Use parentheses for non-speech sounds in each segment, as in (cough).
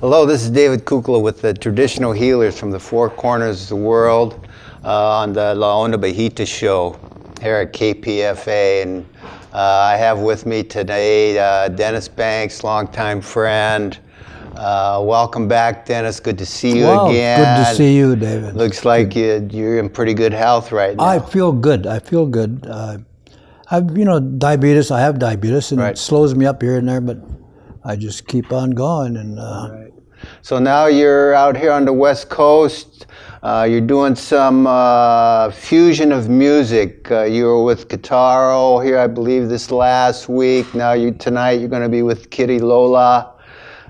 Hello, this is David Kukkola with the Traditional Healers from the Four Corners of the World uh, on the La Onda Bajita show here at KPFA. And uh, I have with me today uh, Dennis Banks, longtime friend. Uh, welcome back, Dennis. Good to see you Wow, again. good to see you, David. Looks like you, you're in pretty good health right now. I feel good. I feel good. Uh, I've, you know, diabetes. I have diabetes, and Right. it slows me up here and there, but I just keep on going. And uh, So now you're out here on the West Coast. Uh, you're doing some uh, fusion of music. Uh, you were with Kitaro here, I believe, this last week. Now you tonight you're going to be with Kirilola.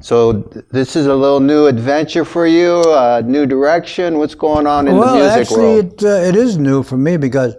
So this is a little new adventure for you, a new direction. What's going on in well, the music actually, world? it, uh, it is new for me because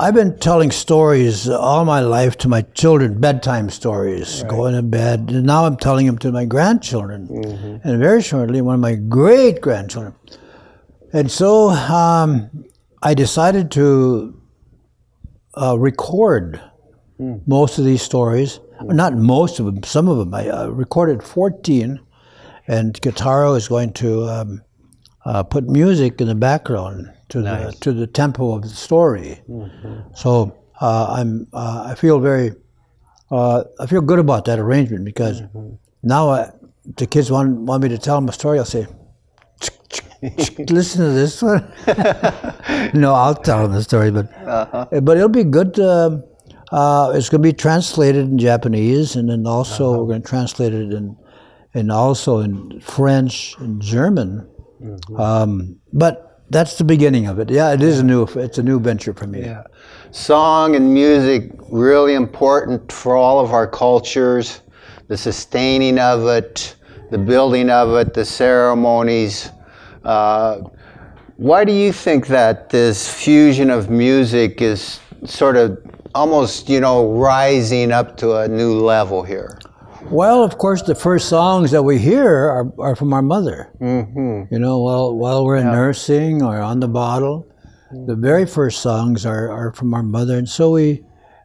I've been telling stories all my life to my children, bedtime stories, going to bed. And now I'm telling them to my grandchildren, Mm-hmm. and very shortly, one of my great grandchildren. And so um, I decided to uh, record most of these stories. Not most of them, some of them. I uh, recorded 14, and Kitaro is going to um, uh, put music in the background to the to the tempo of the story. So uh, I'm uh, I feel very uh, I feel good about that arrangement because now I, the kids want want me to tell them a story. I'll say. (laughs) Listen to this one. (laughs) no, I'll tell them the story, but but it'll be good. um uh, it's going to be translated in Japanese, and then also we're going to translate it in, and also in French and German. Um, but that's the beginning of it. Yeah, it is a new. It's a new venture for me. Yeah. Song and music really important for all of our cultures. The sustaining of it, the building of it, the ceremonies. Uh, why do you think that this fusion of music is sort of almost, you know, rising up to a new level here? Well, of course, the first songs that we hear are, are from our mother. Mm-hmm. You know, while while we're nursing or on the bottle, the very first songs are, are from our mother, and so we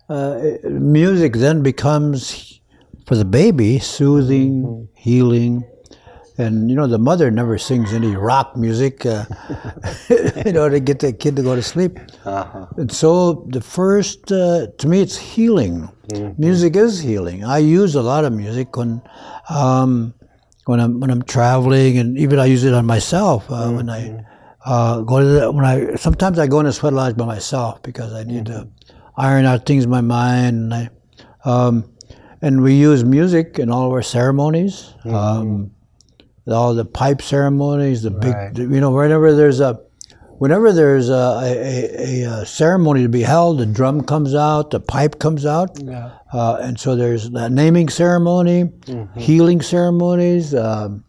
uh, music then becomes for the baby soothing, healing. And you know the mother never sings any rock music, uh, (laughs) (laughs) you know, to get the kid to go to sleep. And so the first, uh, to me, it's healing. Music is healing. I use a lot of music when, um, when I'm when I'm traveling, and even I use it on myself uh, when I uh, go to the, when I sometimes I go in a sweat lodge by myself because I need to iron out things in my mind. And I, um, and we use music in all of our ceremonies. Um, all the pipe ceremonies, the big, Right. you know, whenever there's a, whenever there's a, a, a, a ceremony to be held, the drum comes out, the pipe comes out, Yeah. uh, and so there's that naming ceremony, healing ceremonies, um,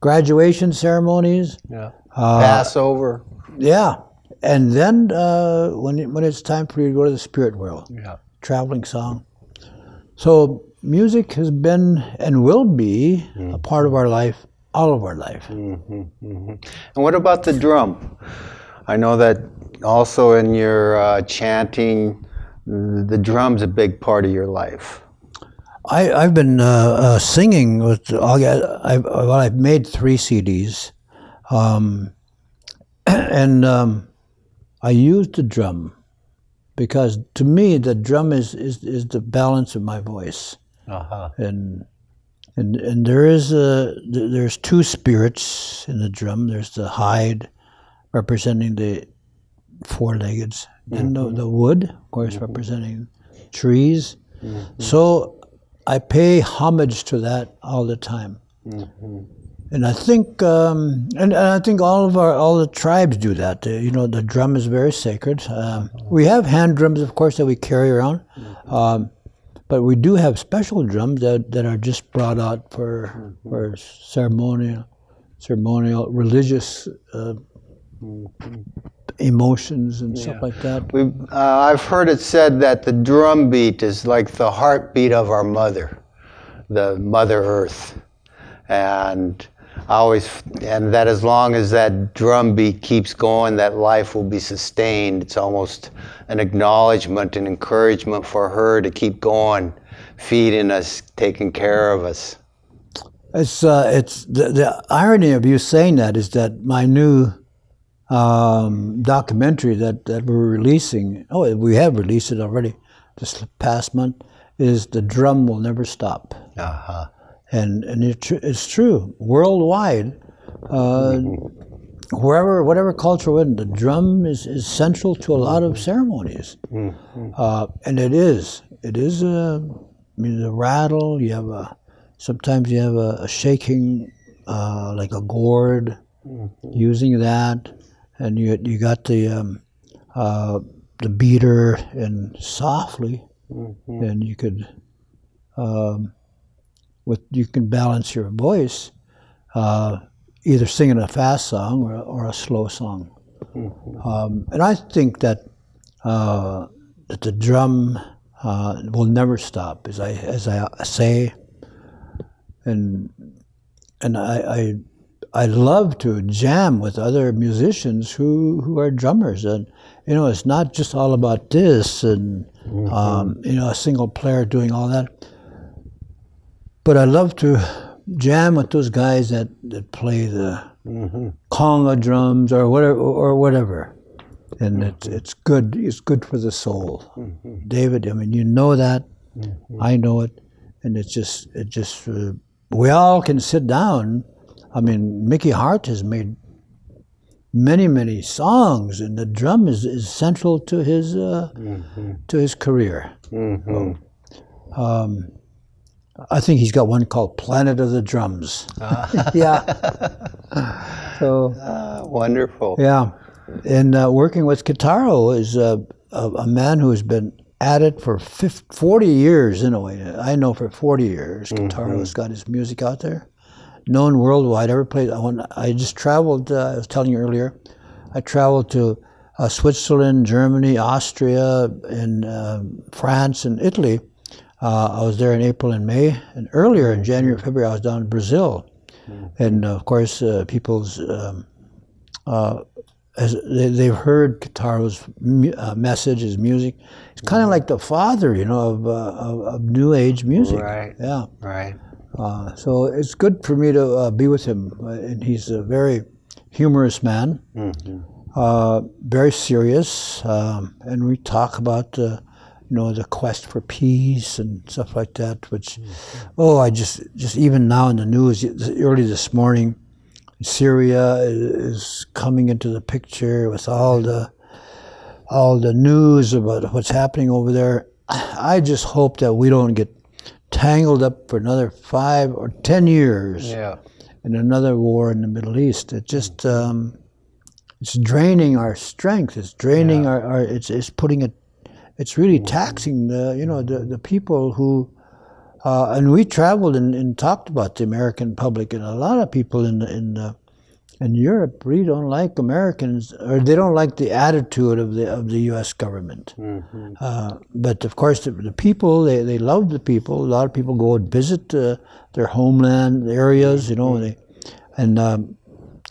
graduation ceremonies, Yeah. uh, Passover. yeah, and then uh, when it, when it's time for you to go to the spirit world, Yeah. traveling song. So music has been and will be a part of our life, all of our life. And what about the drum? I know that also in your uh, chanting, the drum's a big part of your life. I, I've been uh, uh, singing with. I've, well, I've made three CDs, um, (clears throat) and um, I use the drum because to me the drum is, is, is the balance of my voice, Uh-huh. and and and there is a there's two spirits in the drum. There's the hide, representing the four-leggeds, and the, the wood, of course, representing trees. So I pay homage to that all the time. And I think, um, and, and I think all of our all the tribes do that. Uh, you know, the drum is very sacred. Um, we have hand drums, of course, that we carry around, um, but we do have special drums that, that are just brought out for for ceremonial, ceremonial, religious uh, emotions and stuff like that. We, uh, I've heard it said that the drum beat is like the heartbeat of our mother, the Mother Earth, and I always, and that as long as that drum beat keeps going, that life will be sustained. It's almost an acknowledgement and encouragement for her to keep going, feeding us, taking care of us. It's uh, it's the, the irony of you saying that is that my new um, documentary that, that we're releasing. Oh, we have released it already this past month. Is the drum will never stop. Uh-huh. And and it, it's true worldwide. Uh, wherever, whatever culture we're in, the drum is, is central to a lot of ceremonies. Uh, and it is. It is a, I mean, the rattle, you have a, sometimes you have a, a shaking, uh, like a gourd, using that. And you, you got the, um, uh, the beater and softly, and you could, um, with, you can balance your voice. Uh, either singing a fast song or, or a slow song. Um, and I think that uh, that the drum uh, will never stop, as I as I say, and and I, I I love to jam with other musicians who, who are drummers, and you know it's not just all about this and um, you know a single player doing all that, but I love to jam with those guys that, that play the conga drums or whatever or whatever, and it's it's good. It's good for the soul. David, I mean, you know that. I know it, and it's just it just uh, we all can sit down. I mean, Mickey Hart has made many many songs, and the drum is, is central to his uh, to his career. Um, I think he's got one called Planet of the Drums. yeah. (laughs) so Ah, wonderful. yeah, and uh, working with Kitaro is uh, a, a man who has been at it for 50, 40 years in a way. I know for 40 years, Kitaro's got his music out there, known worldwide. Ever played? I, went, I just traveled. Uh, I was telling you earlier, I traveled to uh, Switzerland, Germany, Austria, and uh, France, and Italy. Uh, I was there in April and May, and earlier in January, February, I was down in Brazil, and of course, uh, people's um, uh, as they, they've heard Kitaro's mu- uh, message, his music. It's kind of like the father, you know, of, uh, of, of new age music. Right. Yeah. Right. Uh, so it's good for me to uh, be with him, and he's a very humorous man, uh, very serious, um, and we talk about uh, you know the quest for peace and stuff like that. Which, oh, I just just even now in the news early this morning, Syria is coming into the picture with all the all the news about what's happening over there. I just hope that we don't get tangled up for another five or ten years Yeah. in another war in the Middle East. It just um, it's draining our strength. It's draining our, our. It's it's putting it. It's really taxing the you know the the people who. Uh, and we traveled and, and talked about the American public, and a lot of people in in uh, in Europe really don't like Americans, or they don't like the attitude of the of the U.S. government. Uh, but of course, the, the people they, they love the people. A lot of people go and visit uh, their homeland areas, you know, and they, and um,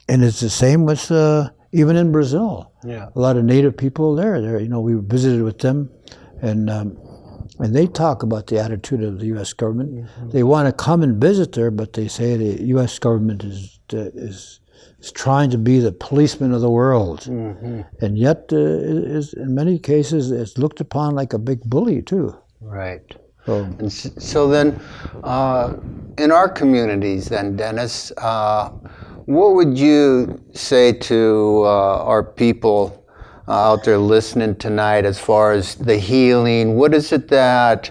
and it's the same with uh, even in Brazil. Yeah. A lot of native people there. There, you know, we visited with them, and um, and they talk about the attitude of the U.S. government. They want to come and visit there, but they say the U.S. government is is is trying to be the policeman of the world, and yet uh, is in many cases it's looked upon like a big bully too. Right. So And so then, uh, in our communities, then, Dennis, uh, what would you say to uh, our people uh, out there listening tonight as far as the healing? What is it that,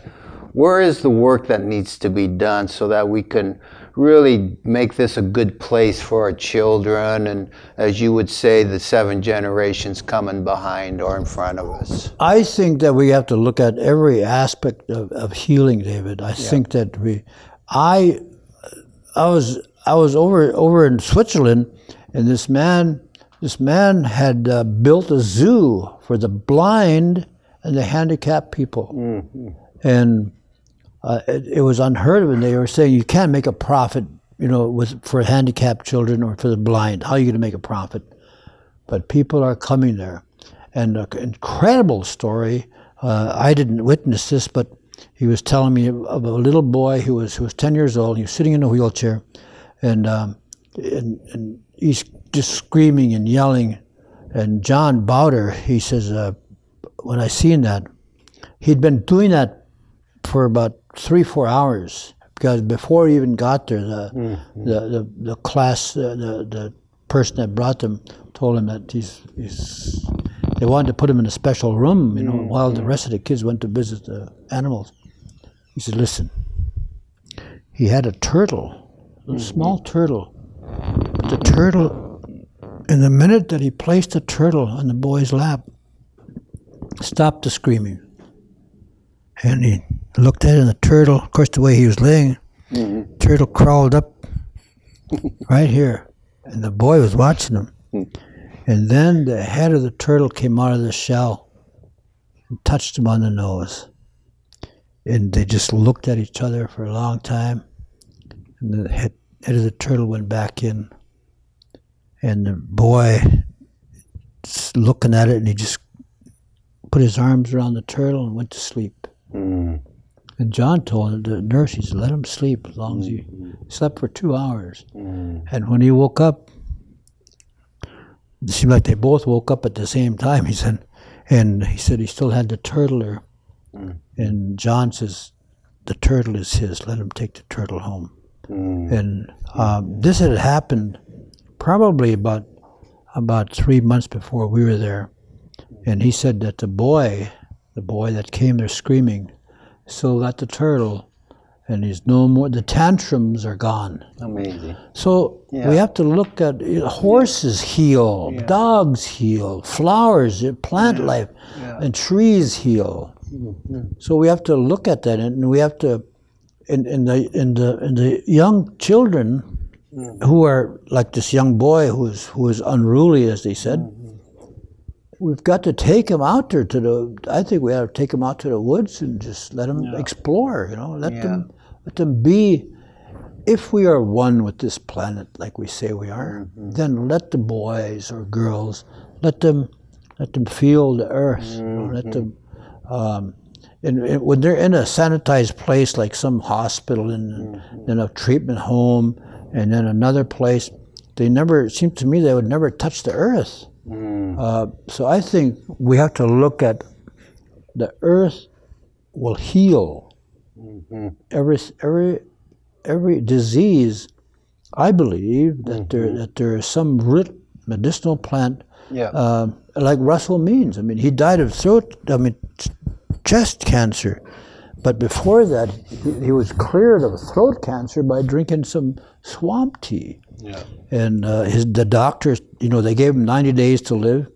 where is the work that needs to be done so that we can really make this a good place for our children and, as you would say, the seven generations coming behind or in front of us? I think that we have to look at every aspect of, of healing, David. I think that we, I, I was I was over over in Switzerland, and this man this man had uh, built a zoo for the blind and the handicapped people, and uh, it, it was unheard of. And they were saying you can't make a profit, you know, with for handicapped children or for the blind. How are you going to make a profit? but people are coming there. And an incredible story. Uh, I didn't witness this, but he was telling me of a little boy who was who was 10 years old. He was sitting in a wheelchair, and um, and, and he's just screaming and yelling. And John Bowder, he says, uh, when I seen that, he'd been doing that for about three, four hours because before he even got there, the mm-hmm. the, the, the, class, uh, the the person that brought them told him that he's, he's they wanted to put him in a special room, you know, mm-hmm. while the rest of the kids went to visit the animals. He said, "Listen." He had a turtle, a mm-hmm. small turtle. The turtle, in the minute that he placed the turtle on the boy's lap, stopped the screaming. And he looked at it, and the turtle, of course, the way he was laying, mm-hmm. turtle crawled up (laughs) right here. And the boy was watching him. Mm-hmm. And then the head of the turtle came out of the shell and touched him on the nose. And they just looked at each other for a long time. And the head, head of the turtle went back in. And the boy, looking at it, and he just put his arms around the turtle and went to sleep. Mm. And John told the nurse, he said, let him sleep as long as he mm-hmm. slept for two hours. Mm. And when he woke up, it seemed like they both woke up at the same time, he said. And he said he still had the turtle. Mm. And John says, the turtle is his. Let him take the turtle home. Mm. And um, this had happened probably about about three months before we were there. And he said that the boy, the boy that came there screaming, still got the turtle, and he's no more. The tantrums are gone. Amazing. So yeah. we have to look at you know, horses heal, yeah. dogs heal, flowers, plant yeah. life, and trees heal. Mm-hmm. So we have to look at that, and we have to, in, in the in the in the young children, mm-hmm. who are like this young boy who is who is unruly, as they said. Mm-hmm we've got to take him out there to the. I think we have to take him out to the woods and just let him yeah. explore. You know, let yeah. them let them be. If we are one with this planet, like we say we are, mm-hmm. then let the boys or girls let them let them feel the earth. Mm-hmm. You know, let them. Um, and, when they're in a sanitized place like some hospital and mm-hmm. then a treatment home and then another place, they never. It seems to me they would never touch the earth. Mm. Uh, so I think we have to look at the earth will heal mm-hmm. every every every disease. I believe that mm-hmm. there that there is some root medicinal plant, yeah. uh, like Russell Means. I mean, he died of throat. I mean, chest cancer. But before that, he, was cleared of throat cancer by drinking some swamp tea. Yeah. And uh, his the doctors, you know, they gave him 90 days to live.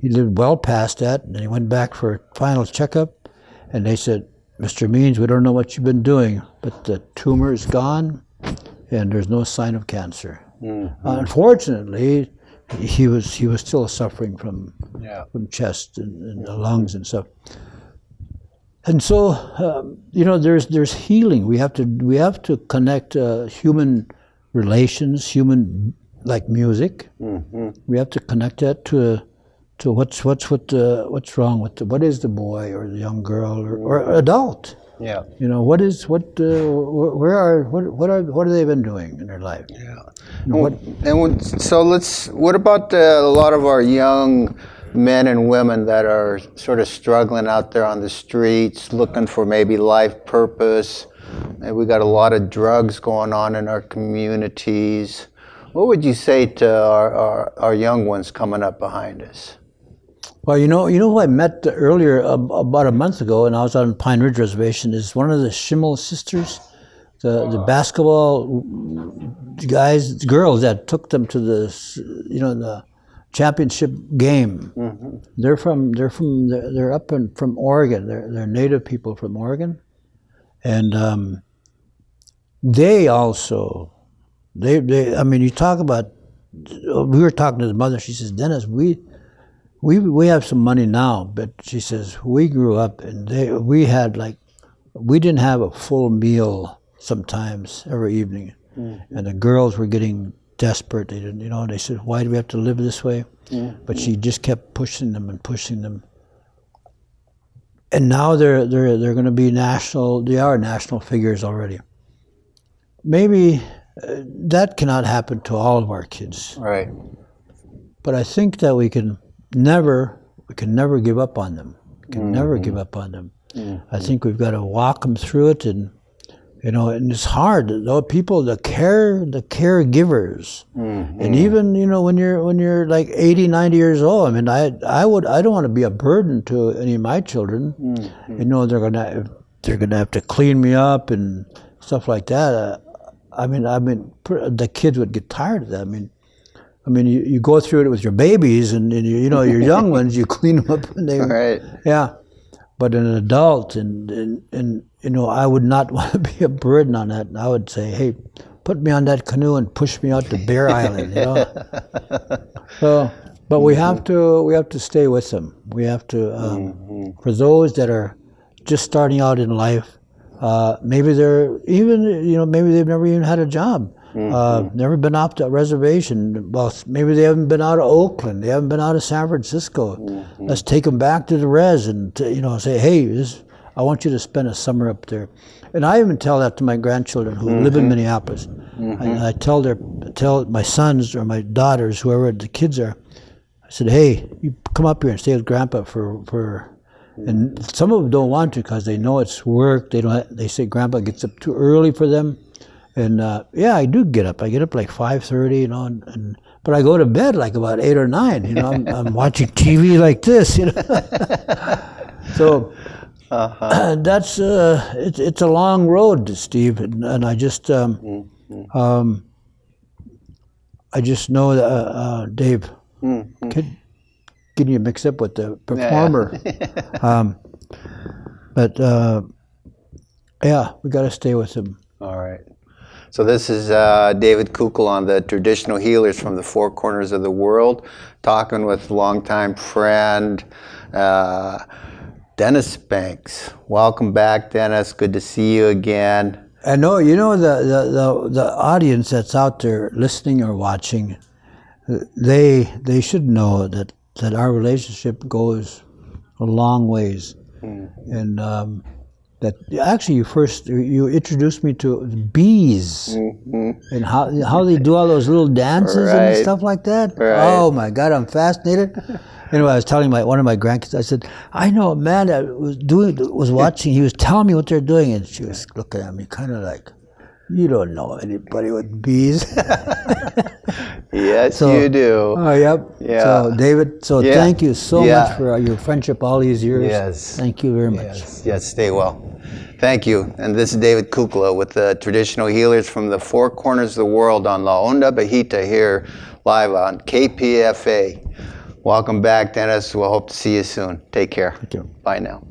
He lived well past that, and he went back for a final checkup, and they said, "Mr. Means, we don't know what you've been doing, but the tumor is gone, and there's no sign of cancer." Mm-hmm. Unfortunately, he was he was still suffering from yeah. from chest and, and the lungs and stuff. And so, um, you know, there's there's healing. We have to we have to connect uh, human relations, human like music. Mm-hmm. We have to connect that to to what's what's what the, what's wrong with the, what is the boy or the young girl or, or adult. Yeah. You know what is what uh, where are what what are what have they been doing in their life? Yeah. You know, what, and so let's. What about the, a lot of our young men and women that are sort of struggling out there on the streets, looking for maybe life purpose? And we got a lot of drugs going on in our communities. What would you say to our, our, our young ones coming up behind us? Well, you know, you know who I met earlier about a month ago, and I was on Pine Ridge Reservation. Is one of the Schimmel sisters, the the basketball guys, girls that took them to the, you know, the championship game. Mm-hmm. They're from they're from they're, they're up in, from Oregon. They're they're native people from Oregon, and um, they also, they, they, I mean, you talk about, we were talking to the mother, she says, Dennis, we, we, we have some money now, but she says, we grew up and they, we had like, we didn't have a full meal sometimes every evening. Mm-hmm. And the girls were getting desperate. They didn't, you know, they said, why do we have to live this way? Mm-hmm. But she just kept pushing them and pushing them and now they're they're they're going to be national. They are national figures already. Maybe uh, that cannot happen to all of our kids. Right. But I think that we can never, we can never give up on them. We can never give up on them. I think we've got to walk them through it, and you know, and it's hard. Though people, the care, the caregivers, and even you know when you're when you're like 80, 90 years old. I mean, I I would I don't want to be a burden to any of my children. You know, they're gonna they're gonna have to clean me up and stuff like that. Uh, I mean, I mean, pr- the kids would get tired of that. I mean. I mean, you, you go through it with your babies, and, and you, you know your young (laughs) ones. You clean them up, and they Right. yeah, but an adult, and, and and you know, I would not (laughs) want to be a burden on that. I would say, hey, put me on that canoe and push me out to Bear (laughs) Island. You know. so, but we have to we have to stay with them. We have to um, for those that are just starting out in life. Uh, maybe they're even you know maybe they've never even had a job. Uh, never been off the reservation. Well, maybe they haven't been out of Oakland. They haven't been out of San Francisco. Let's take them back to the res and you know say, hey, this, I want you to spend a summer up there. And I even tell that to my grandchildren who live in Minneapolis. I, I tell their tell my sons or my daughters, whoever the kids are, I said, hey, you come up here and stay with Grandpa for for. And some of them don't want to because they know it's work. They don't. They say Grandpa gets up too early for them. And uh, yeah, I do get up. I get up like five thirty, you know, and, and but I go to bed like about eight or nine. You know, I'm, I'm watching TV like this. You know, (laughs) so (clears throat) that's uh, it's it's a long road, Steve, and, and I just um, um, I just know that uh, uh, Dave, kid, getting you mixed up with the performer, (laughs) um, but uh, yeah, we got to stay with him. All right. So this is uh, David Kukkola on the traditional healers from the four corners of the world, talking with longtime friend uh, Dennis Banks. Welcome back, Dennis. Good to see you again. I know, you know, the, the, the, the audience that's out there listening or watching, they they should know that, that our relationship goes a long ways, and um, that actually you first you introduced me to bees mm-hmm. and how how they do all those little dances and stuff like that. Right. Oh my God, I'm fascinated. Anyway, I was telling my one of my grandkids. I said, "I know a man that was doing was watching. He was telling me what they're doing, and she was looking at me, kind of like, you don't know anybody with bees." (laughs) Yes, So- you do. oh, yep. Yeah. So, David, so Yeah. thank you so Yeah. much for uh, your friendship all these years. Yes. Thank you very much. Yes, yes, stay well. Thank you. And this is David Kukkola with the traditional healers from the four corners of the world on La Onda Bajita here live on KPFA. Welcome back, Dennis. We'll hope to see you soon. Take care. Thank you. Bye now.